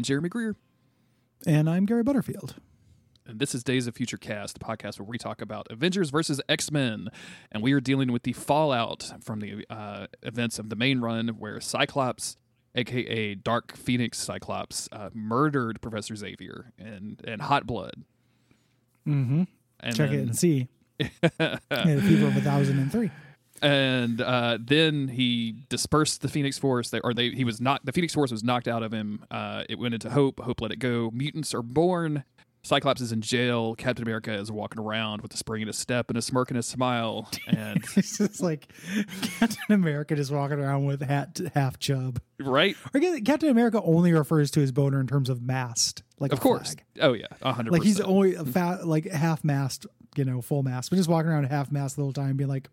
I'm Jeremy Greer. And I'm Gary Butterfield. And this is Days of Future Cast, the podcast where we talk about Avengers versus X Men. And we are dealing with the fallout from the uh, events of the main run where Cyclops, aka Dark Phoenix Cyclops, uh, murdered Professor Xavier in, in hot blood. Mm-hmm. And Check then, it and see. yeah, the fever of a thousand and uh, then he dispersed the Phoenix Force. They, or they, he was not. The Phoenix Force was knocked out of him. Uh, it went into Hope. Hope let it go. Mutants are born. Cyclops is in jail. Captain America is walking around with a spring in his step and a smirk in his smile. And It's just like Captain America just walking around with hat half chub. right, Or Captain America only refers to his boner in terms of mast, like of a course. flag. Oh yeah, a hundred. Like he's only a fat, like half mast, you know, full mast, but just walking around half mast the whole time, being like,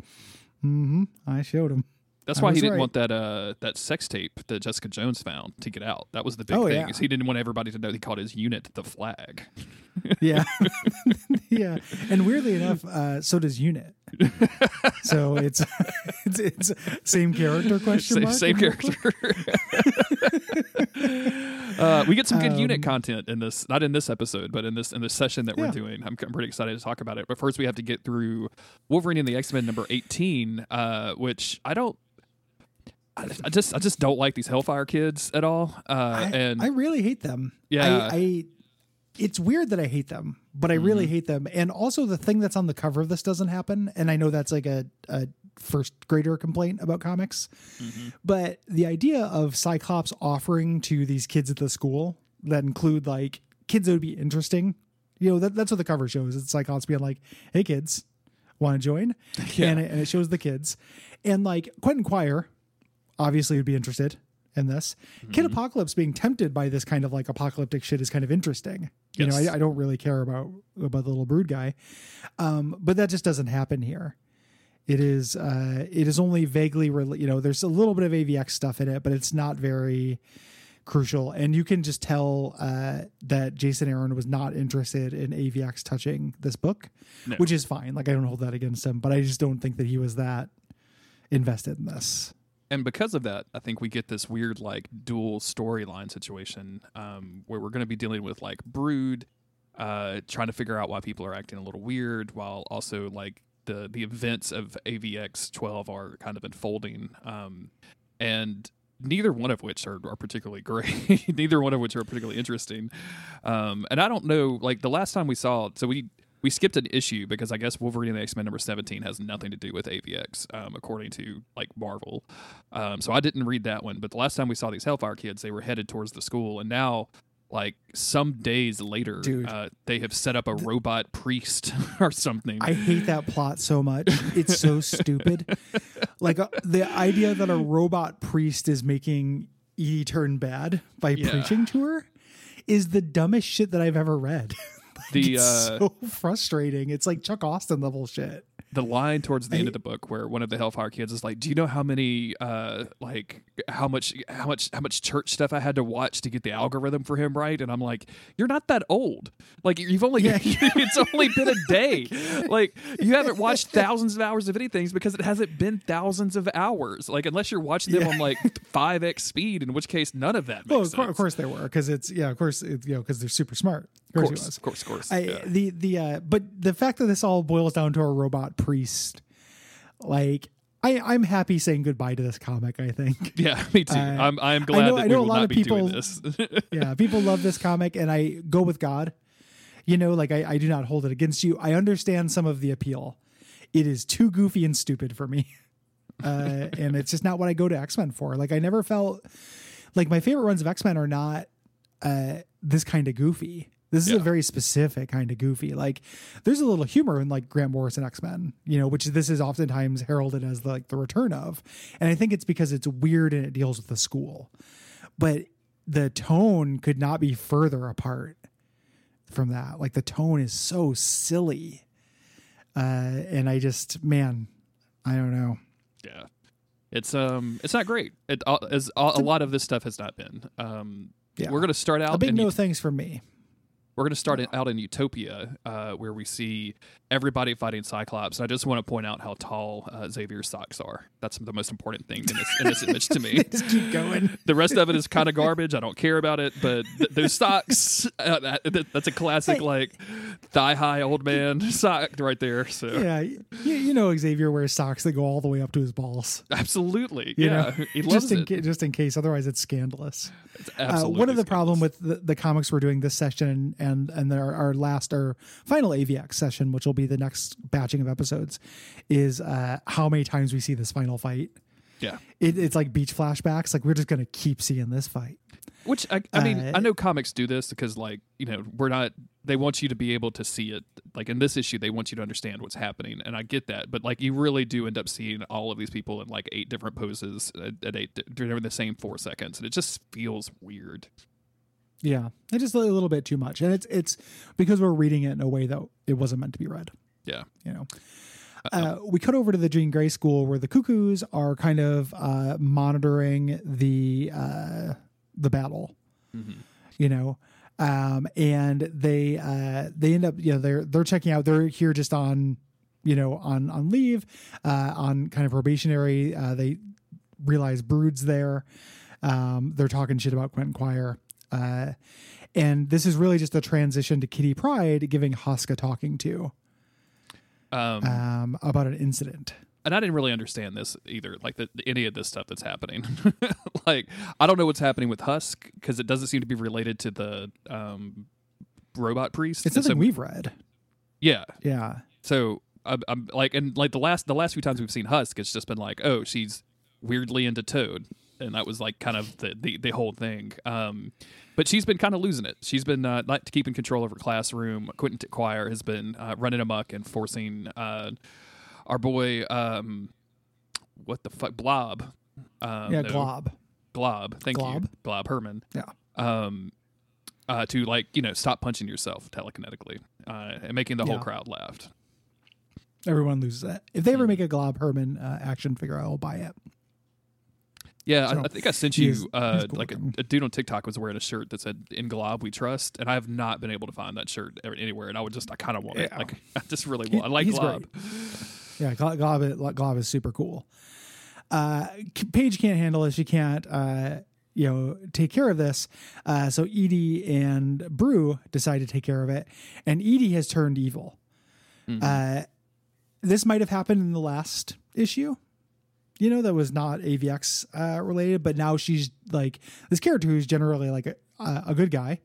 "Mm-hmm, I showed him." That's why he didn't right. want that uh that sex tape that Jessica Jones found to get out. That was the big Oh, thing. yeah. Is he didn't want everybody to know he called his unit the flag. Yeah, yeah. And weirdly enough, uh, so does Unit. So it's it's, it's same character question Same, mark. same in character. uh, we get some good unit Um, content in this, not in this episode, but in this in this session that we're doing. I'm, I'm pretty excited to talk about it. But first, we have to get through Wolverine and the X Men number 18, uh, which I don't. I I just I just don't like these Hellfire kids at all. Uh, I, and I really hate them. Yeah. I, I it's weird that I hate them, but I really Mm-hmm. hate them. And also the thing that's on the cover of this doesn't happen. And I know that's like a, a first grader complaint about comics. Mm-hmm. But the idea of Cyclops offering to these kids at the school that include like kids that would be interesting, you know, that, that's what the cover shows. It's Cyclops being like, hey kids, want to join? Yeah. And, it, and it shows the kids. And like Quentin Quire obviously would be interested in this. Kid Mm-hmm. Apocalypse being tempted by this kind of like apocalyptic shit is kind of interesting. You know, I, I don't really care about about the little brood guy, um, but that just doesn't happen here. It is uh, it is only vaguely rel- you know there's a little bit of AVX stuff in it, but it's not very crucial. And you can just tell uh, that Jason Aaron was not interested in AVX touching this book, No. which is fine. Like I don't hold that against him, but I just don't think that he was that invested in this. And because of that, I think we get this weird like dual storyline situation um, where we're going to be dealing with like Brood, uh, trying to figure out why people are acting a little weird, while also like the the events of AVX twelve are kind of unfolding, um, and neither one of which are, are particularly great. neither one of which are particularly interesting. Um, and I don't know, like the last time we saw, so we we skipped an issue because I guess Wolverine and the X Men number seventeen has nothing to do with AVX, um, according to like Marvel. Um, so I didn't read that one. But the last time we saw these Hellfire kids, they were headed towards the school, and now. Like some days later, uh, they have set up a robot priest or something. I hate that plot so much. It's so stupid. Like uh, the idea that a robot priest is making Edie turn bad by Yeah. preaching to her is the dumbest shit that I've ever read. The, it's uh, so frustrating. It's like Chuck Austin level shit. The line towards the end of the book where one of the Hellfire kids is like, "Do you know how many, uh, like how much, how much, how much church stuff I had to watch to get the algorithm for him right?" And I'm like, "You're not that old. Like you've only, Yeah. it's only been a day. Like you haven't watched thousands of hours of anything because it hasn't been thousands of hours. Like unless you're watching them Yeah. on like five x speed, in which case none of that makes Well, of sense. course, of course they were because it's yeah, of course it's you know because they're super smart. Of of course, he course, of course, of course. I yeah. the the uh but the fact that this all boils down to a robot priest, like I I'm happy saying goodbye to this comic. I think. Yeah, me too. Uh, I'm I'm I glad know- that I know a lot not of people- this. yeah, people love this comic, and I go with God. You know, like I, I do not hold it against you. I understand some of the appeal. It is too goofy and stupid for me, uh, and it's just not what I go to X Men for. Like I never felt like my favorite runs of X Men are not uh, this kind of goofy. This is Yeah. a very specific kind of goofy. Like there's a little humor in like Grant Morrison X Men, you know, which this is oftentimes heralded as like the return of, and I think it's because it's weird and it deals with the school, but the tone could not be further apart from that. Like the tone is so silly, uh, and I just man, I don't know. Yeah, it's um, it's not great. It uh, as a, a lot of this stuff has not been. Um, Yeah. we're gonna start out. A big no you- thanks from me. We're going to start out in Utopia, uh, where we see everybody fighting Cyclops. And I just want to point out how tall uh, Xavier's socks are. That's the most important thing in this, in this image to me. Just keep going. The rest of it is kind of garbage. I don't care about it, but th- those socks, uh, that, that's a classic, Hey. like thigh high old man sock right there. So, Yeah, you, you know Xavier wears socks that go all the way up to his balls. absolutely. You yeah. know, he loves just in it. just in case, otherwise it's scandalous. It's Uh, absolutely one of the problem with the, the comics we're doing this session and and our, our last our final AVX session, which will be the next batching of episodes, is uh, how many times we see this final fight. Yeah. It, it's like beach flashbacks. Like we're just gonna keep seeing this fight. Which I, I mean, Uh, I know comics do this because, like, you know, we're not. They want you to be able to see it. Like in this issue, they want you to understand what's happening, and I get that. But like, you really do end up seeing all of these people in like eight different poses at, at eight during the same four seconds, and it just feels weird. Yeah, it's just a little bit too much, and it's it's because we're reading it in a way that it wasn't meant to be read. Yeah. you know. Uh, we cut over to the Jean Grey school where the cuckoos are kind of uh, monitoring the uh, the battle, Mhm. you know, um, and they uh, they end up you know they're they're checking out. They're here just on you know on on leave, uh, on kind of probationary. Uh, they realize Brood's there. Um, they're talking shit about Quentin Quire. Uh, and this is really just a transition to Kitty Pryde giving Husk a talking to Um, um, about an incident. and I didn't really understand this either, like the, any of this stuff that's happening. like, I don't know what's happening with Husk because it doesn't seem to be related to the um, robot priest. It's something so- we've read. yeah, Yeah. So I'm, I'm like, and like the last the last few times we've seen Husk, it's just been like, oh, she's weirdly into Toad, and that was like kind of the the, the whole thing. Um, but she's been kind of losing it. She's been uh, not keeping control of her classroom. Quentin Quire has been uh, running amok and forcing uh, our boy, um, what the fuck, Blob. Um, yeah, no, Glob. Glob. Thank you, Glob? Glob Herman. Yeah. Um, uh, to like you know stop punching yourself telekinetically uh, and making the whole crowd laugh. Everyone loses that. If they ever Hmm. make a Glob Herman uh, action figure, I'll buy it. Yeah, So, I, I think I sent you uh, like a, a dude on TikTok was wearing a shirt that said "In Glob We Trust," and I have not been able to find that shirt anywhere. And I would just, I kind of want it. Like, I just really He- want. I like Glob. Yeah, Glo- Glob, is- Glob is super cool. Uh, Paige can't handle it. She can't, uh, you know, take care of this. Uh, so Edie and Broo decide to take care of it, and Edie has turned evil. Mhm. Uh, this might have happened in the last issue. You know, that was not AVX uh, related, but now she's like this character who's generally like a, a good guy.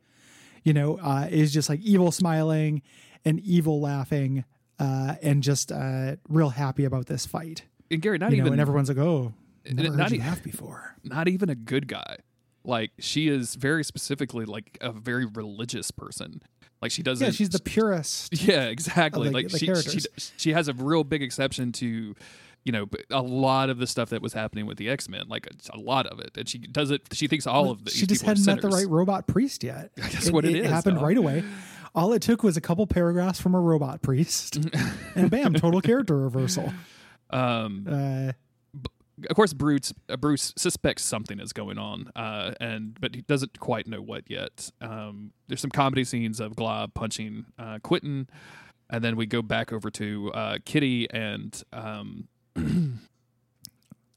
You know, uh, is just like evil smiling and evil laughing, uh, and just uh, real happy about this fight. and Gary, not you know, even and everyone's like, "Oh, never not e- laugh before." not even a good guy. Like she is very specifically like a very religious person. Like she doesn't. Yeah, she's the purest. Yeah, exactly. the- like the she, she she has a real big exception to, you know, a lot of the stuff that was happening with the X Men. Like a, a lot of it, and she does it. She thinks all of the she just hadn't met the right robot priest yet. That's what it is. it it is, happened dog. right away. All it took was a couple paragraphs from a robot priest, and bam, total character reversal. Um, Uh, of course, Bruce uh, Bruce suspects something is going on, uh, and but he doesn't quite know what yet. Um, there's some comedy scenes of Glob punching uh, Quentin, and then we go back over to uh, Kitty and um,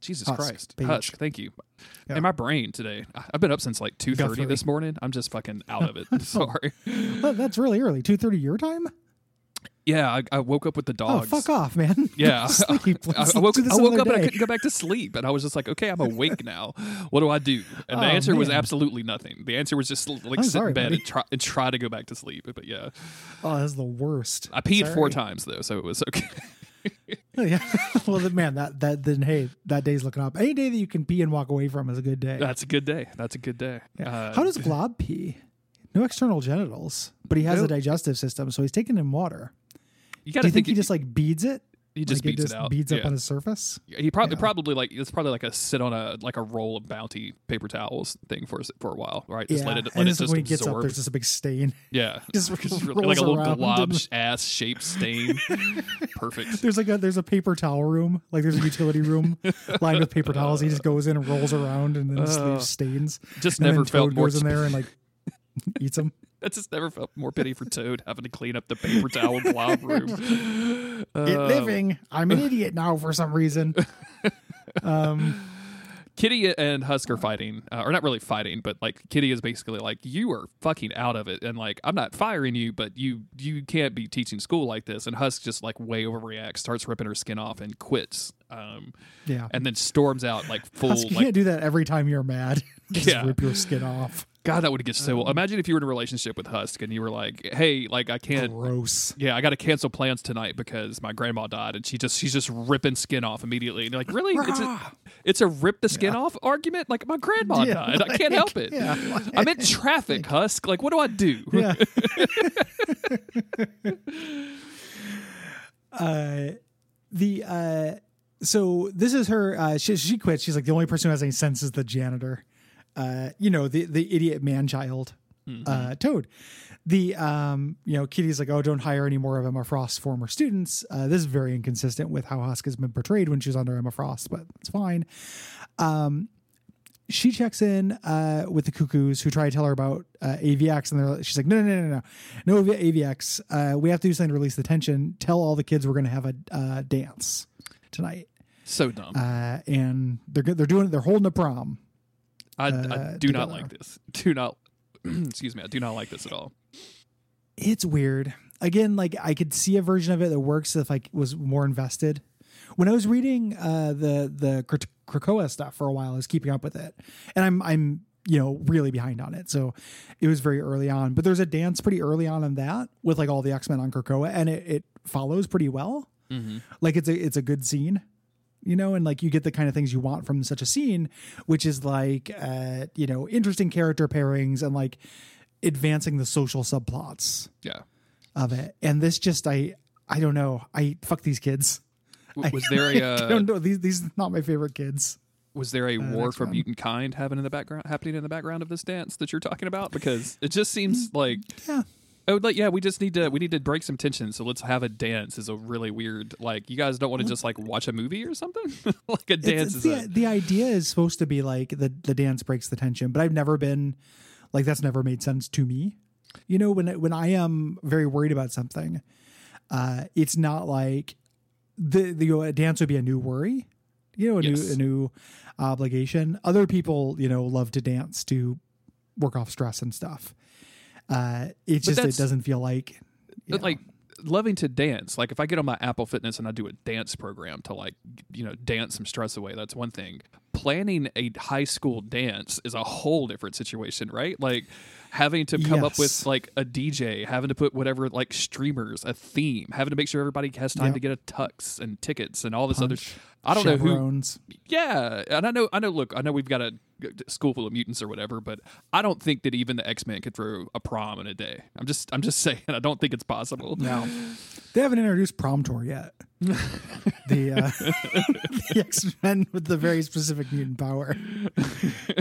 Jesus Husk, Christ, Paige. Husk. Thank you. Yeah. In my brain today, I've been up since like two got this morning. I'm just fucking out of it. Sorry. well, that's really early. Two thirty your time. Yeah, I, I woke up with the oh, dogs. Oh, fuck off, man. Yeah, Sleep. I, I woke, I woke up and I couldn't go back to sleep, and I was just like, "Okay, I'm awake now. What do I do?" And the Oh, answer was absolutely nothing. The answer was just like I'm sit sorry, in bed and try and try to go back to sleep. But yeah, Oh, that's the worst. I peed four times though, so it was okay. Yeah. well, then, man, that that then hey, that day's looking up. Any day that you can pee and walk away from is a good day. That's a good day. That's a good day. Yeah. Uh, How does Glob pee? No external genitals, but he has No. a digestive system, so he's taking in water. you Do got to you think, think, he just like beads it? He just like beats it just it out. beads yeah. up on the surface. he probably yeah. probably like it's probably like a sit on a like a roll of bounty paper towels thing for for a while, right? Just yeah, let it let and it just when he gets up, there's just a big stain. yeah, Just Just like a little glob ass shaped stain. Perfect. There's like a there's a paper towel room, like there's a utility room lined with paper towels. He just goes in and rolls around and then just Uh, leaves stains. Just And never felt Toad more goes in there and like eats them. I just never felt more pity for Toad having to clean up the paper towel blob room. It Uh, living. I'm an idiot now for some reason. Um, Kitty and Husk are fighting, uh, or not really fighting, but like Kitty is basically like, "You are fucking out of it," and like, "I'm not firing you, but you you can't be teaching school like this." And Husk just like way overreacts, starts ripping her skin off, and quits. Um, yeah. and then storms out like full. Husk, you like, can't do that every time you're mad. Just Yeah. rip your skin off. God, that would get so. Um, Imagine if you were in a relationship with Husk and you were like, "Hey, like I can't." Gross. Yeah, I got to cancel plans tonight because my grandma died, and she just she's just ripping skin off immediately. And you're like, really? It's a, it's a rip the skin off argument. Like my grandma Yeah, died. I can't help it. yeah, I'm in traffic, Husk. Like, what do I do? Yeah. uh, the uh, so this is her. Uh, she she quits. She's like the only person who has any sense is the janitor. Uh, you know the the idiot man child, uh, Toad. The um, you know, Kitty's like, oh, don't hire any more of Emma Frost's former students. Uh, this is very inconsistent with how Husk has been portrayed when she's under Emma Frost, but it's fine. Um, she checks in uh, with the cuckoos who try to tell her about uh, AVX, and they're, she's like, no, no, no, no, no, no AVX. Uh, we have to do something to release the tension. Tell all the kids we're going to have a uh, dance tonight, So dumb. uh, and they're they're doing they're holding a prom. I, I uh, do not like this. Do not. excuse me. I do not like this at all. It's weird. Again, like I could see a version of it that works if I was more invested. When I was reading uh, the the Krakoa stuff for a while, I was keeping up with it, and I'm I'm you know really behind on it. So it was very early on. But there's a dance pretty early on in that with like all the X Men on Krakoa, and it, it follows pretty well. Like it's a it's a good scene, you know, and like you get the kind of things you want from such a scene, which is like uh, you know interesting character pairings and like advancing the social subplots Yeah. of it. And this just I I don't know. I fuck these kids. W- Was there a I uh, don't know. These these are not my favorite kids. was there a war for mutant kind having in the background happening in the background of this dance that you're talking about? Because it just seems like Yeah. Oh like yeah we just need to we need to break some tension so let's have a dance is a really weird like you guys don't want to just like watch a movie or something like a dance it's is the, a, the idea is supposed to be like the the dance breaks the tension, but I've never been like that's never made sense to me. You know, when when I am very worried about something, uh, it's not like the the a dance would be a new worry, you know, a Yes. new a new obligation. Other people, you know, love to dance to work off stress and stuff. Uh, it's But just it doesn't feel like like loving to dance. Like if i get on my apple fitness and i do a dance program to like you know dance some stress away that's one thing. Planning a high school dance is a whole different situation right? Like having to come up with like a dj having to put whatever like streamers a theme having to make sure everybody has time Yep. to get a tux and tickets and all this other Punch, i don't know who yeah, and I know, I know. Look, I know we've got a school full of mutants or whatever, but I don't think that even the X Men could throw a prom in a day. I'm just, I'm just saying, I don't think it's possible. No, they haven't introduced prom tour yet. the uh, the X Men with the very specific mutant power.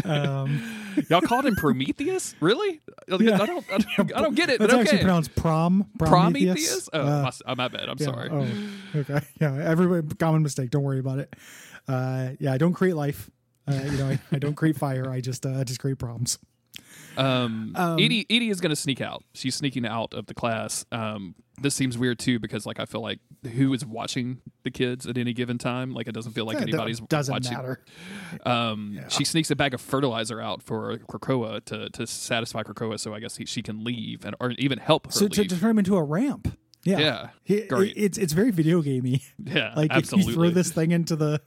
Um, Y'all called him Prometheus? Really? I don't, I don't, I don't get it. that's But actually pronounced prom. Prometheus? Oh, Uh, my, oh, my bad. I'm yeah, sorry. Oh, okay. Yeah, everybody common mistake. Don't worry about it. Uh, yeah, I don't create life. Uh, you know, I, I don't create fire. I just uh, I just create problems. Um, Um, Edie, Edie is going to sneak out. She's sneaking out of the class. Um, this seems weird too because like I feel like who is watching the kids at any given time? Like it doesn't feel like anybody's doesn't watching. matter. Um, She sneaks a bag of fertilizer out for Krakoa to, to satisfy Krakoa, so I guess he, she can leave and or even help her So leave. to turn him into a ramp. Yeah, Yeah, great. it's it's very video gamey. yeah, Like absolutely. if you throw this thing into the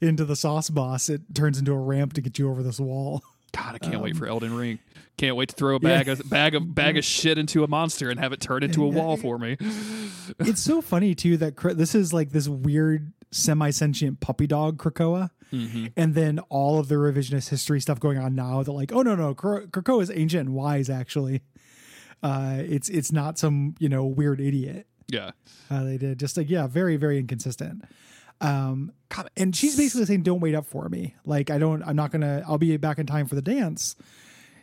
into the sauce boss, it turns into a ramp to get you over this wall. God, I can't wait um, for Elden Ring. Can't wait to throw a Yeah. bag of bag of bag of shit into a monster and have it turn into a wall for me. it's so funny too that this is like this weird semi-sentient puppy dog Krakoa, Mm-hmm. and then all of the revisionist history stuff going on now. That like, oh no no, Kra- Krakoa is ancient and wise. Actually, uh, it's it's not some you know weird idiot. Yeah, Uh, they did just like yeah, very very inconsistent. Um, and she's basically saying, "Don't wait up for me. Like I don't. I'm not gonna. I'll be back in time for the dance."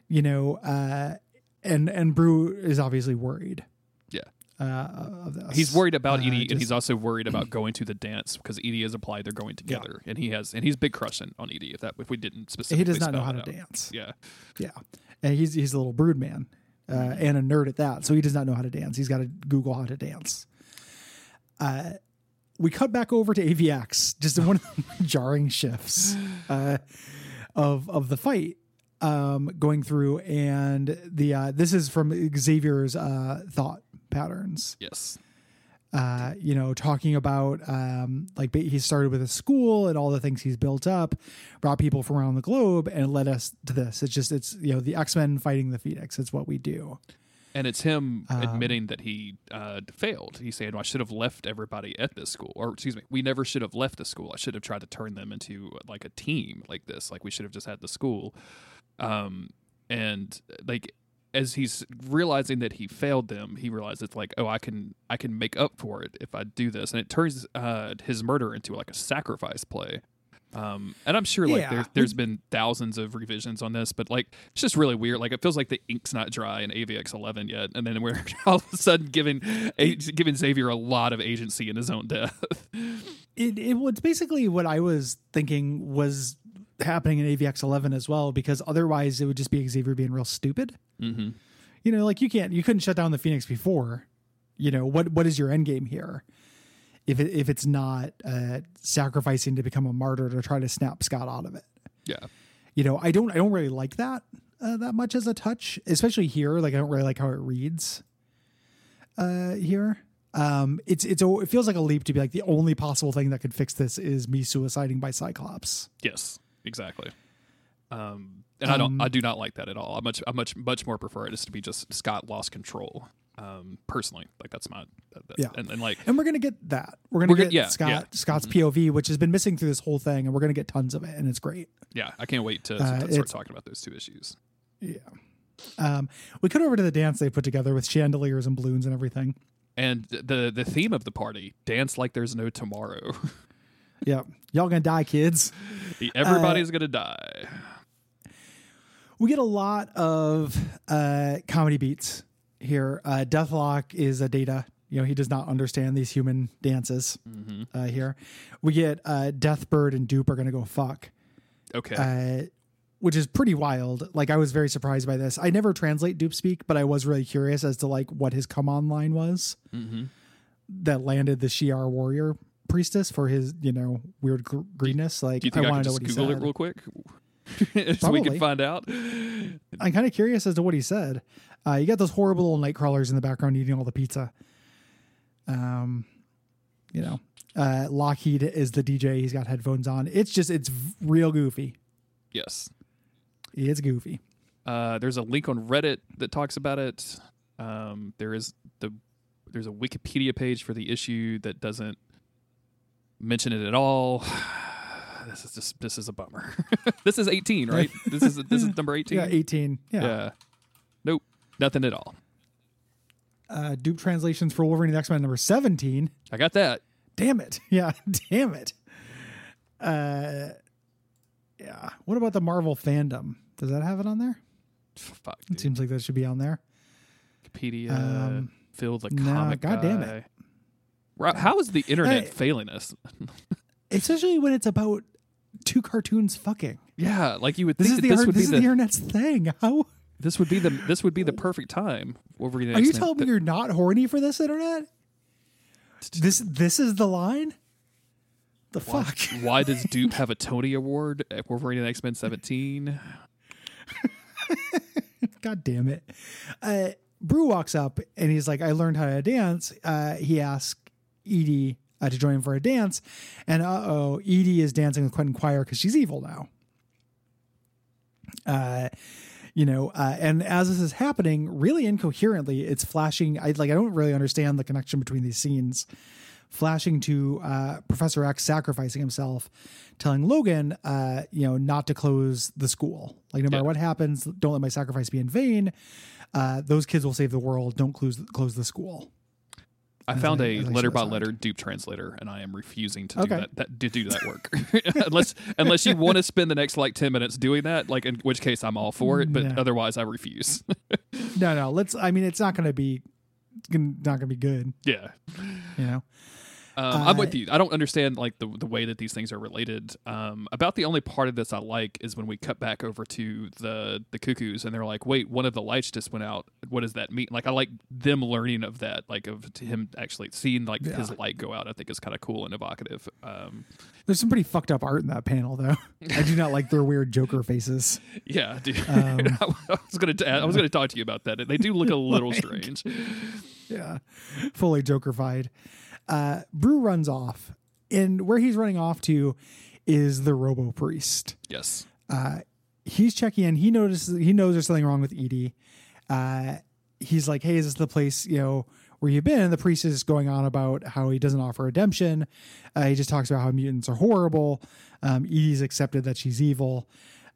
You know. Uh, and and Broo is obviously worried. yeah. Uh. He's worried about Uh, Edie, and he's also worried about going to the dance because Edie has applied. They're going together, and he has, and he's big crushing on Edie. If that, if we didn't specifically, he does not know how to out. dance. Yeah, Yeah, and he's he's a little brood man. Uh, and a nerd at that. So he does not know how to dance. He's got to Google how to dance. Uh, we cut back over to AVX, just one of the jarring shifts uh, of of the fight um, going through, and the uh, this is from Xavier's uh, thought patterns Yes. Uh, you know, talking about um, like he started with a school and all the things he's built up, brought people from around the globe, and led us to this. It's just it's you know the X Men fighting the Phoenix. It's what we do. And it's him Um, admitting that he uh, failed. He's saying, well, I should have left everybody at this school. Or, excuse me, we never should have left the school. I should have tried to turn them into like a team like this. Like, we should have just had the school. Um, and like, as he's realizing that he failed them, he realizes like, oh, I can, I can make up for it if I do this. And it turns uh, his murder into like a sacrifice play. Um, and I'm sure like Yeah. there, there's been thousands of revisions on this, but like it's just really weird. Like it feels like the ink's not dry in AVX 11 yet, and then we're all of a sudden giving giving Xavier a lot of agency in his own death. It it was basically what I was thinking was happening in AVX 11 as well, because otherwise it would just be Xavier being real stupid. mm-hmm. You know, like you can't you couldn't shut down the Phoenix before. You know what what is your end game here? If it, if it's not uh, sacrificing to become a martyr to try to snap Scott out of it. Yeah, you know i don't i don't really like that uh, that much as a touch especially here like i don't really like how it reads uh here um it's it's a, it feels like a leap to be like the only possible thing that could fix this is me suiciding by cyclops yes, exactly. Um, and I don't, Um, I do not like that at all. I much, I much, much more prefer it just to be just Scott lost control. Um, personally, like that's my, that, that- Yeah. and, and like and we're gonna get that we're gonna We're get gonna- yeah, scott yeah. Mm-hmm. scott's pov which has been missing through this whole thing and we're gonna get tons of it and it's great yeah, I can't wait to, to, Uh, start talking about those two issues. yeah um we cut over to the dance they put together with chandeliers and balloons and everything And the the theme of the party, dance like there's no tomorrow. yeah y'all gonna die kids Everybody's gonna die. we get a lot of uh, comedy beats here. Uh, Deathlok is a data. You know, he does not understand these human dances Mm-hmm. uh, here. We get uh, Deathbird and Doop are going to go fuck, Okay. uh, which is pretty wild. Like, I was very surprised by this. I never translate Doop speak, but I was really curious as to like what his come on line was mm-hmm. that landed the Shi'ar warrior priestess for his, you know, weird gr- greenness. Like, Do you think I, want can to know what he Google said. it real quick? so we can find out. I'm kind of curious as to what he said. Uh, you got those horrible little night crawlers in the background eating all the pizza. Um, you know, uh, Lockheed is the DJ. He's got headphones on. It's just it's real goofy. Yes. It's goofy. Uh, there's a link on Reddit that talks about it. Um, there is the there's a Wikipedia page for the issue that doesn't mention it at all. This is just this is a bummer. this is 18, right? this is this is number 18. Yeah, 18. Yeah. Yeah. Nope. Nothing at all. Uh, Doop translations for Wolverine and X Men number 17. I got that. Damn it. Yeah. Damn it. Uh, yeah. What about the Marvel fandom? Does that have it on there? Fuck. It seems like that should be on there. Wikipedia Um, filled the no, comic. God damn guy. it. How is the internet Hey. failing us? Especially when it's about two cartoons fucking. Yeah, like you would This think is the this art, would this is the, the internet's thing. How this would be the this would be the perfect time. Wolverine are you telling me you're not horny for this internet? This this is the line. The Why, fuck. why does Doop have a Tony Award at Wolverine and X Men 17? God damn it. Uh, Broo walks up and he's like, I learned how to dance. Uh, he asks Edie uh, to join him for a dance. And uh oh, Edie is dancing with Quentin Quire because she's evil now. Uh, you know, uh, and as this is happening, really incoherently, it's flashing. I like, I don't really understand the connection between these scenes. Flashing to uh, Professor X sacrificing himself, telling Logan, uh, you know, not to close the school. Like, no matter Yeah. what happens, don't let my sacrifice be in vain. Uh, those kids will save the world. Don't close close the school. I found a letter by letter Doop translator, and I am refusing to do that, that to do that work unless unless you want to spend the next like ten minutes doing that. Like in which case I'm all for it, but No. otherwise I refuse. No, no. Let's. I mean, it's not going to be not going to be good. yeah, you know Um, I'm with you. I don't understand like the the way that these things are related. Um, about the only part of this I like is when we cut back over to the the cuckoos and they're like, "Wait, one of the lights just went out. What does that mean?" Like I like them learning of that, like of him actually seeing like Yeah. his light go out. I think is kind of cool and evocative. Um, There's some pretty fucked up art in that panel, though. I do not like their weird Joker faces. yeah, dude. Um, I was gonna t- I was gonna talk to you about that. They do look a little Like- strange. Yeah, fully Jokerfied. Uh, Broo runs off, and where he's running off to is the Robo Priest. Yes. uh, he's checking in. He notices he knows there's something wrong with Edie. Uh, he's like, "Hey, is this the place you know where you've been?" And the priest is going on about how he doesn't offer redemption. Uh, he just talks about how mutants are horrible. Um, Edie's accepted that she's evil.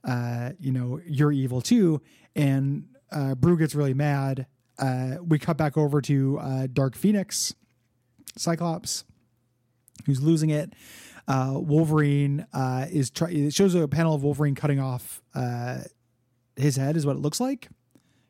Uh, you know, you're evil too. And uh, Broo gets really mad. Uh, we cut back over to uh, Dark Phoenix, Cyclops, who's losing it. Uh, Wolverine uh, is try- it shows a panel of Wolverine cutting off uh, his head is what it looks like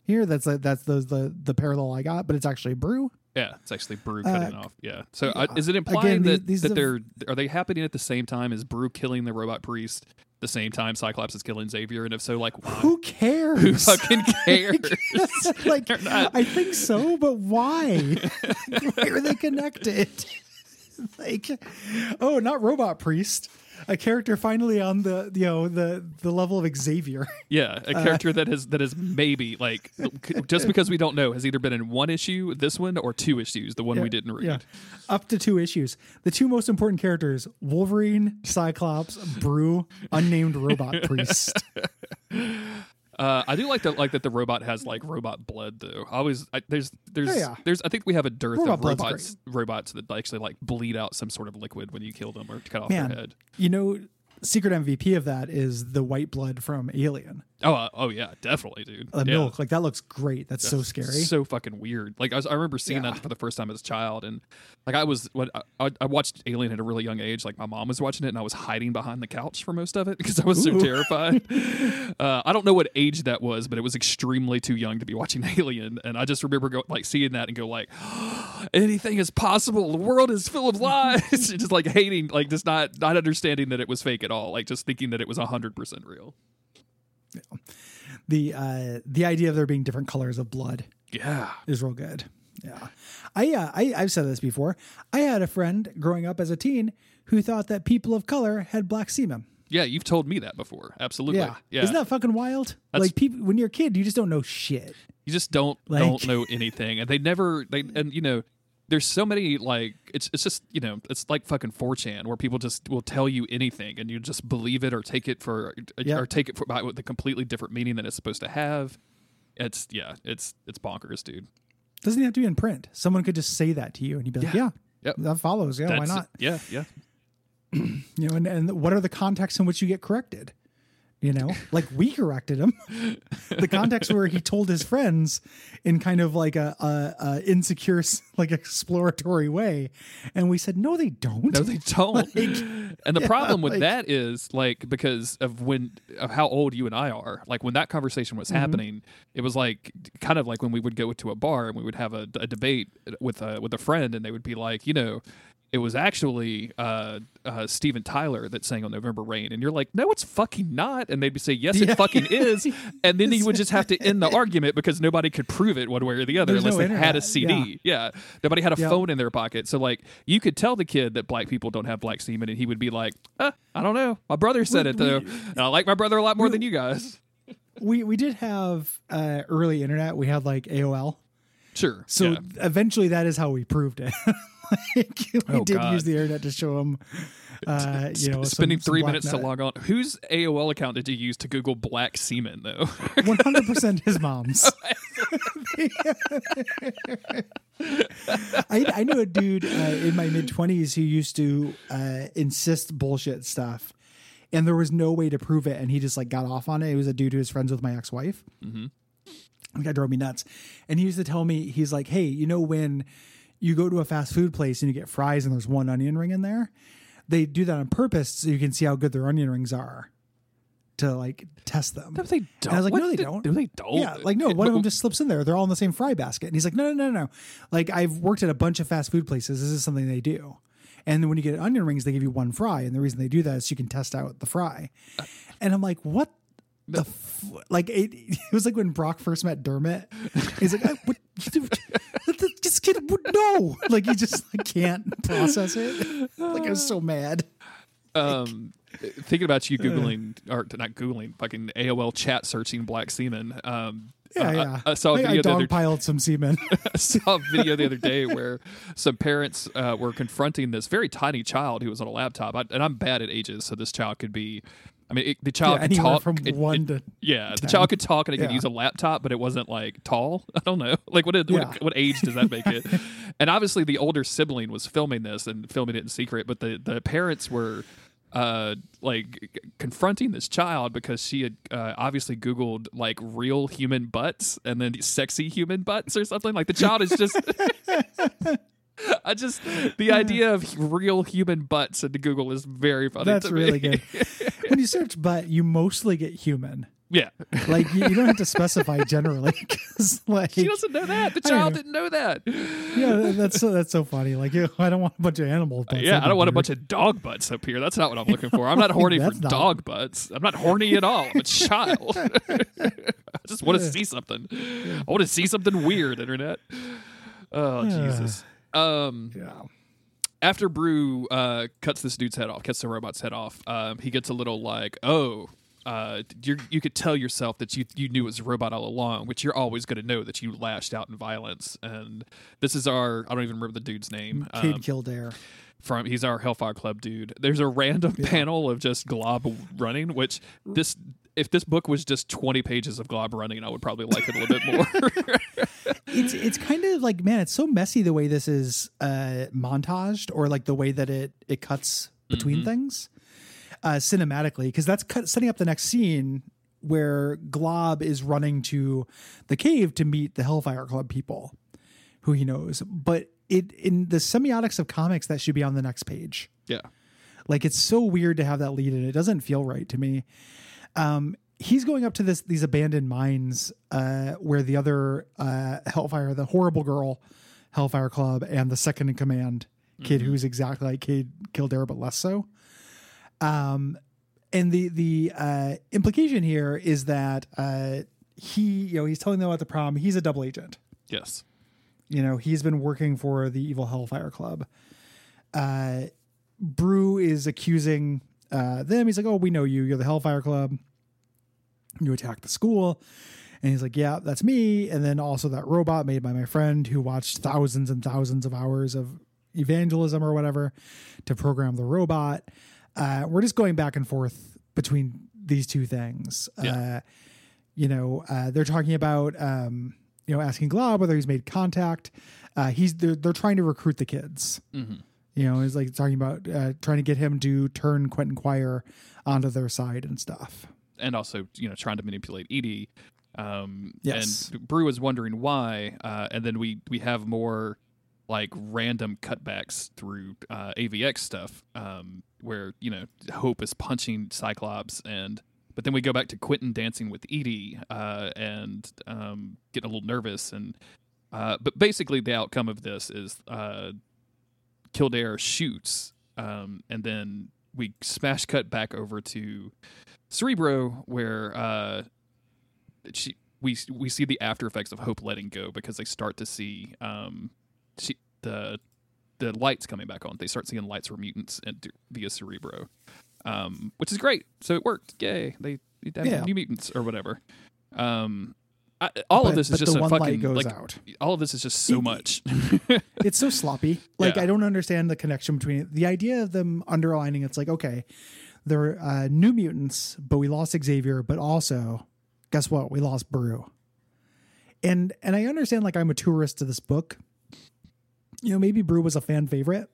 here. That's that's the the the parallel I got, but it's actually Broo. Yeah, it's actually Broo cutting Uh, off. Yeah. So uh, yeah. is it implying Again, that, these that are- they're are they happening at the same time as Broo killing the robot priest? The same time Cyclops is killing Xavier, and if so, like why? Who cares? Who fucking cares? like I think so, but why? why are they connected? like, oh, not robot priest. A character finally on the you know the the level of Xavier. Yeah, a uh, character that has that is maybe like just because we don't know has either been in one issue, this one, or two issues, the one we didn't read. Yeah, up to two issues. The two most important characters: Wolverine, Cyclops, Broo, unnamed robot priest. Uh, I do like that like that the robot has like robot blood though. I always I, there's there's Yeah, yeah. there's I think we have a dearth Robot of robots robots that actually like bleed out some sort of liquid when you kill them or cut off Man. their head. You know, secret MVP of that is the white blood from Alien. Oh uh, oh yeah, definitely, dude. The yeah. milk, like that looks great. That's so scary. so fucking weird. Like I, was, I remember seeing Yeah. that for the first time as a child, and like I was what I, I watched Alien at a really young age. Like my mom was watching it, and I was hiding behind the couch for most of it because I was so terrified. uh, I don't know what age that was, but it was extremely too young to be watching Alien, and I just remember go, like seeing that and go like, anything is possible. The world is full of lies. just like hating, like just not not understanding that it was fake at all. Like just thinking that it was hundred percent real. The uh, the idea of there being different colors of blood Yeah. is real good. Yeah, I, uh, I I've said this before. I had a friend growing up as a teen who thought that people of color had black semen. Yeah, you've told me that before. Absolutely. Yeah. Yeah. Isn't that fucking wild? That's- like people when you're a kid, you just don't know shit. you just don't Like- don't know anything and they never they and you know there's so many like it's it's just you know it's like fucking 4chan where people just will tell you anything and you just believe it or take it for Yeah. or take it for by with a completely different meaning than it's supposed to have it's yeah it's it's bonkers dude Doesn't have to be in print. Someone could just say that to you, and you'd be like, "Yeah, Yep. that follows. Yeah, why That's- not?" yeah yeah You know, and, and what are the contexts in which you get corrected? You know, like we corrected him. the context where he told his friends in kind of like a, a, a insecure, like exploratory way, and we said, "No, they don't." No, they don't. and the yeah, problem with like- that is like because of when of how old you and I are. Like when that conversation was mm-hmm. happening, it was like kind of like when we would go to a bar and we would have a, a debate with a with a friend, and they would be like, you know. It was actually uh, uh, Steven Tyler that sang on November Rain, and you're like, no, it's fucking not. And they'd be say, yes, Yeah. it fucking is. And then you would just have to end the argument because nobody could prove it one way or the other There's unless no they had a. CD. Yeah. Nobody had a Yeah. phone in their pocket. So like you could tell the kid that black people don't have black semen and he would be like, uh, I don't know. My brother said it though. and I like my brother a lot more than you guys. we we did have uh, early internet. We had like AOL. Sure. So yeah. eventually, that is how we proved it. like, we Oh, did God. use the internet to show them, uh, you know, spending some, three minutes to log on. Whose AOL account did you use to Google black semen though? 100% his mom's. I, I knew a dude uh, in my mid 20s who used to uh, insist bullshit stuff, and there was no way to prove it, and he just like got off on it. It was a dude who was friends with my ex wife. Mhm. The guy drove me nuts, and he used to tell me, he's like, "Hey, you know when you go to a fast food place and you get fries and there's one onion ring in there, they do that on purpose so you can see how good their onion rings are." To like test them. no, they don't. And I was like, What no, they the- don't. No, they don't. Yeah, like no, one of them just slips in there. They're all in the same fry basket. And he's like, no, no, no, no. Like I've worked at a bunch of fast food places. This is something they do. And then when you get onion rings, they give you one fry. And the reason they do that is so you can test out the fry. And I'm like, what the f-? like it, it was like when Brock first met Dermot. He's like, I, what, just kid, no, like he just like, can't process it. Like I was so mad. Um, thinking about you googling or not googling, fucking AOL chat searching black semen. Um, Yeah, I- yeah. I, I saw a video I the other dogpiled some semen. I saw a video the other day where some parents uh, were confronting this very tiny child who was on a laptop, I, and I'm bad at ages, so this child could be. I mean, it, the child Yeah, could talk from it- one it- to yeah, the child could talk and it could use a laptop, but it wasn't like tall. I don't know, like what what, Yeah. what age does that make it? and obviously, the older sibling was filming this and filming it in secret, but the the parents were uh like confronting this child because she had uh, obviously googled like real human butts and then sexy human butts or something like the child is just I just the idea of real human butts into Google is very funny. That's really good. When you search butt, you mostly get human. yeah, Like you, you don't have to specify generally because like she doesn't know that. The child know. didn't know that. yeah, that's so that's so funny. Like you, I don't want a bunch of animal butts. yeah, I don't want a bunch of dog butts up here. That's not what I'm looking for. I'm not horny for not- dog butts. I'm not horny at all. I'm a child. I just want to see something. I want to see something weird, internet. Oh Jesus. Um, Yeah. After Broo uh, cuts this dude's head off, cuts the robot's head off, um, he gets a little like, oh, uh, you you could tell yourself that you you knew it was a robot all along, which you're always going to know that you lashed out in violence. And this is our I don't even remember the dude's name. Cade Um, Kildare. from he's our Hellfire Club dude. There's a random panel of just Glob running, which this if this book was just 20 pages of Glob running, I would probably like it a little bit more. It's it's kind of like man, it's so messy the way this is uh, montaged, or like the way that it it cuts between things uh, cinematically, because that's cut, setting up the next scene where Glob is running to the cave to meet the Hellfire Club people, who he knows. But it in the semiotics of comics, that should be on the next page. yeah. Like it's so weird to have that lead and It doesn't feel right to me. Um, he's going up to this these abandoned mines uh, where the other uh, Hellfire, the horrible girl, Hellfire Club, and the second in command kid who's exactly like Cade Kildare but less so. Um, and the the uh, implication here is that uh, he, you know, he's telling them about the problem. He's a double agent Yes. you know he's been working for the evil hellfire club uh broo is accusing uh them he's like oh we know you you're the hellfire club you attack the school. And he's like yeah that's me. And then also that robot made by my friend who watched thousands and thousands of hours of evangelism or whatever to program the robot. Uh we're just going back and forth between these two things. Yeah. uh you know uh they're talking about um you know asking glob whether he's made contact. Uh he's they're, they're trying to recruit the kids. Mhm. you know he's like talking about uh trying to get him to turn quentin quire onto their side and stuff and also you know trying to manipulate Edie. Um, Yes. And Broo is wondering why, uh, and then we we have more like random cutbacks through uh, AVX stuff, um, where you know Hope is punching Cyclops, and but then we go back to Quentin dancing with Edie uh, and um, getting a little nervous, and uh, but basically the outcome of this is uh, Kildare shoots, um, and then we smash cut back over to Cerebro, where uh, she we we see the after effects of Hope letting go because they start to see um, she, the the lights coming back on. They start seeing lights for mutants and via Cerebro, um, which is great. So it worked. Yay! They, they have Yeah. new mutants or whatever. Um, I, all But- of this is just a one fucking light goes like out. all of this is just so It- much. it's so sloppy. Like Yeah. i don't understand the connection between it. the idea of them underlining it's like okay they're uh, new mutants but we lost xavier but also guess what? We lost broo and and i understand like i'm a tourist to this book. You know maybe broo was a fan favorite.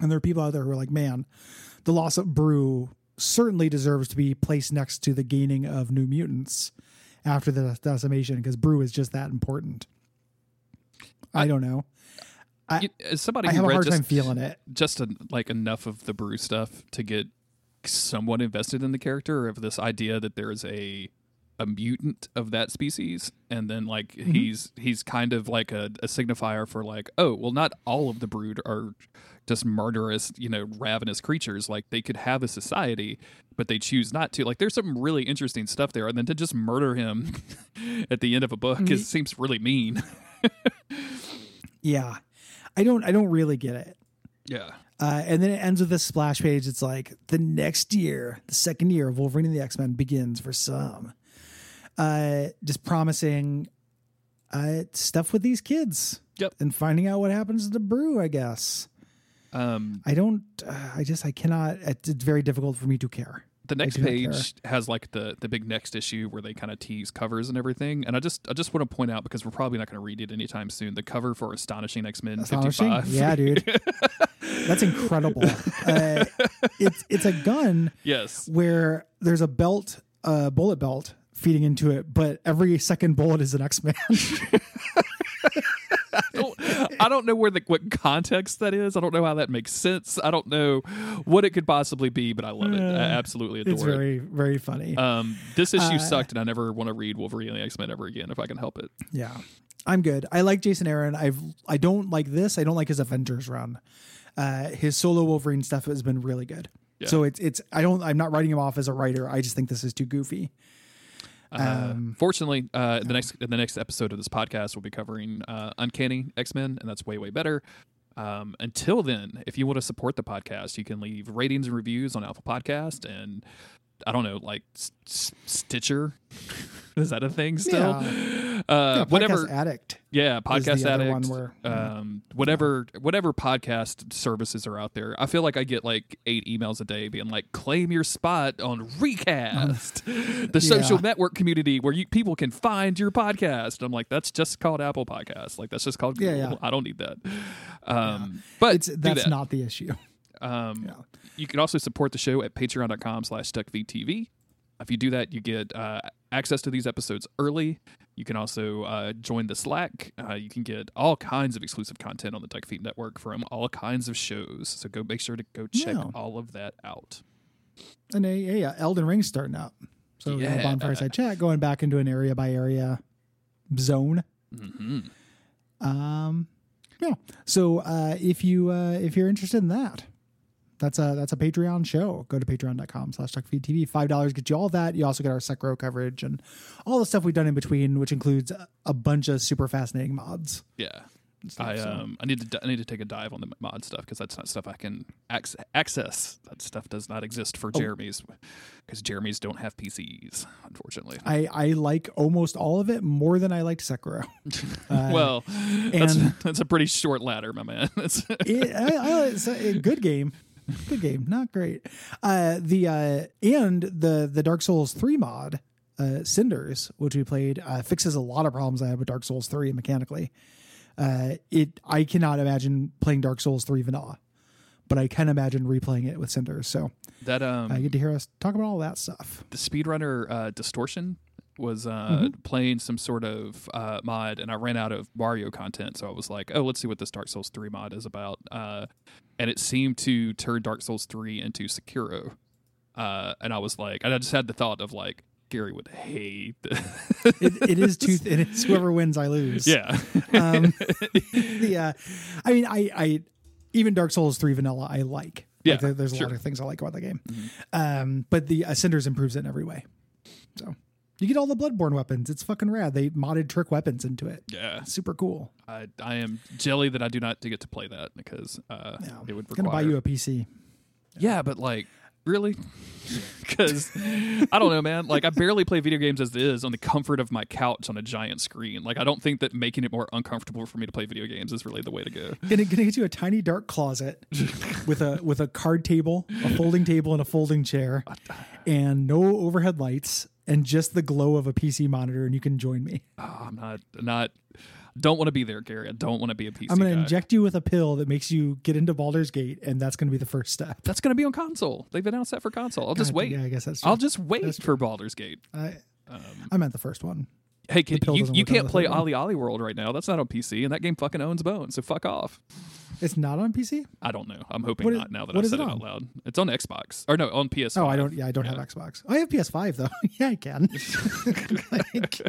And there are people out there who are like man the loss of broo certainly deserves to be placed next to the gaining of new mutants after the decimation because broo is just that important i don't know I- As somebody I who have a hard just, time feeling it. just a, like enough of the Broo stuff to get somewhat invested in the character of this idea that there is a a mutant of that species and then like Mm-hmm. he's he's kind of like a, a signifier for like oh well not all of the brood are just murderous you know ravenous creatures like they could have a society but they choose not to like there's some really interesting stuff there and then to just murder him at the end of a book Mm-hmm. it seems really mean Yeah. I don't I don't really get it. yeah Uh, and then it ends with this splash page. It's like the next year, the second year of Wolverine and the X Men begins for some. Uh, just promising uh, stuff with these kids. Yep. And finding out what happens to the Broo, I guess. um I don't, uh, I just, I cannot, it's very difficult for me to care. the next page has like the the big next issue where they kind of tease covers and everything and i just i just want to point out because we're probably not going to read it anytime soon the cover for astonishing x-men Astonishing. 55 Yeah, dude. That's incredible. Uh, it's, it's a gun yes where there's a belt, a bullet belt feeding into it, but every second bullet is an X Man. I don't, I don't know where the what context that is. I don't know how that makes sense. I don't know what it could possibly be, but I love it. I absolutely adore it. it's it. very, very funny. Um, this issue Uh, sucked, and I never want to read Wolverine and the X Men ever again if I can help it. yeah, I'm good. I like Jason Aaron. I've, I don't like this. I don't like his Avengers run. Uh, his solo Wolverine stuff has been really good. Yeah. So it's, it's. I don't. I'm not writing him off as a writer. I just think this is too goofy. Uh, Um, fortunately, uh, the next in the next episode of this podcast, we'll be covering uh, Uncanny X Men, and that's way way better. Um, until then, if you want to support the podcast, you can leave ratings and reviews on Apple Podcast and I don't know, like S- S- Stitcher. Is that a thing still? Uh, Yeah, whatever. Podcast Addict. Yeah, is podcast addict. one where- um, whatever, whatever podcast services are out there. I feel like I get like eight emails a day being like, "Claim your spot on Recast, the social Yeah. network community where you people can find your podcast." I'm like, "That's just called Apple Podcast. Like that's just called Yeah, Google. yeah. I don't need that." Um, But It's that's that. not the issue. Um, Yeah. You can also support the show at patreon.com slash stuckvtv. If you do that, you get uh, access to these episodes early. You can also uh, join the Slack. Uh, you can get all kinds of exclusive content on the Duck Feet Network from all kinds of shows. So go make sure to go check Yeah. all of that out. And a, yeah, Elden Ring's starting up. So you know, Yeah. bonfire side chat going back into an area by area zone. hmm Um, yeah. So uh, if you uh, if you're interested in that, that's a that's a Patreon show. Go to patreon.com slash TV. Five dollars gets you all that. You also get our Sekiro coverage and all the stuff we've done in between, which includes a- bunch of super fascinating mods. Yeah. stuff, I so. um I need to I need to take a dive on the mod stuff because that's not stuff I can ac- access. That stuff does not exist Oh. for Jeremy's because Jeremy's don't have PCs, unfortunately. I, I like almost all of it more than I liked Sekiro. Uh, well, that's that's a pretty short ladder, my man. It, I, I, it's a good game. Good game, not great. Uh, the uh, and the the Dark Souls three mod, uh, Cinders, which we played, uh, fixes a lot of problems I had with Dark Souls three mechanically. Uh, it I cannot imagine playing Dark Souls three vanilla, but I can imagine replaying it with Cinders. So that um I get to hear us talk about all that stuff. the speedrunner uh, distortion was uh, Mm-hmm. playing some sort of uh, mod and i ran out of mario content so i was like oh let's see what this dark souls 3 mod is about uh, and it seemed to turn dark souls 3 into sekiro uh, and i was like and i just had the thought of like gary would hate this. It, it is two. It is whoever wins, I lose. yeah Um, the uh, I mean, I I even Dark Souls three vanilla I like. Yeah, like, there- there's a sure. lot of things I like about the game. Um, but the uh, Cinders improves it in every way. So you get all the Bloodborne weapons. It's fucking rad. They modded trick weapons into it. yeah Super cool. I, I am jelly that i do not get to play that because uh, Yeah. it would I'm gonna buy you a PC. Yeah, but like, really? Because I don't know, man. Like, I barely play video games as it is on the comfort of my couch on a giant screen. Like, I don't think that making it more uncomfortable for me to play video games is really the way to go. Gonna, gonna get you a tiny dark closet with a with a card table, a folding table, and a folding chair, and no overhead lights, and just the glow of a PC monitor, and you can join me. Oh, I'm not, not. Don't want to be there, Gary. I don't want to be a PC I'm going to inject you with a pill that makes you get into Baldur's Gate, and that's going to be the first step. That's going to be on console. They've announced that for console. I'll just wait. Yeah, I guess that's. True. I'll just wait for Baldur's Gate. I, Um, I meant the first one. hey, kid, you, you can't play. OlliOlli World right now. That's not on PC, and that game fucking owns bones. So fuck off. It's not on PC. I don't know. I'm hoping What is- not. Now that what I is said it it on? out loud, it's on Xbox or no on PS. Oh, I don't. Yeah, I don't have Xbox. I have PS5 though. yeah, I can. Like,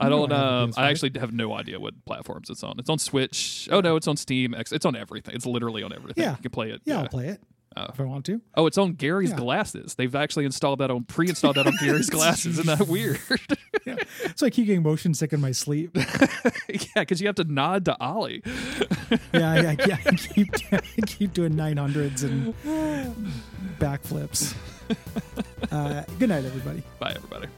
I don't. I have a Um, I PS5. actually have no idea what platforms it's on. It's on Switch. Oh no, it's on Steam. X- It's on everything. It's literally on everything. Yeah. you can play it. yeah, I'll play it Oh. if I want to. Oh, it's on Gary's Yeah. glasses. They've actually installed that on pre-installed that on Gary's glasses. Isn't that weird? Yeah. So I keep getting motion sick in my sleep. yeah, because you have to nod to Ollie. Yeah, yeah, I keep I keep doing 900s and backflips. Uh, good night, everybody. Bye, everybody.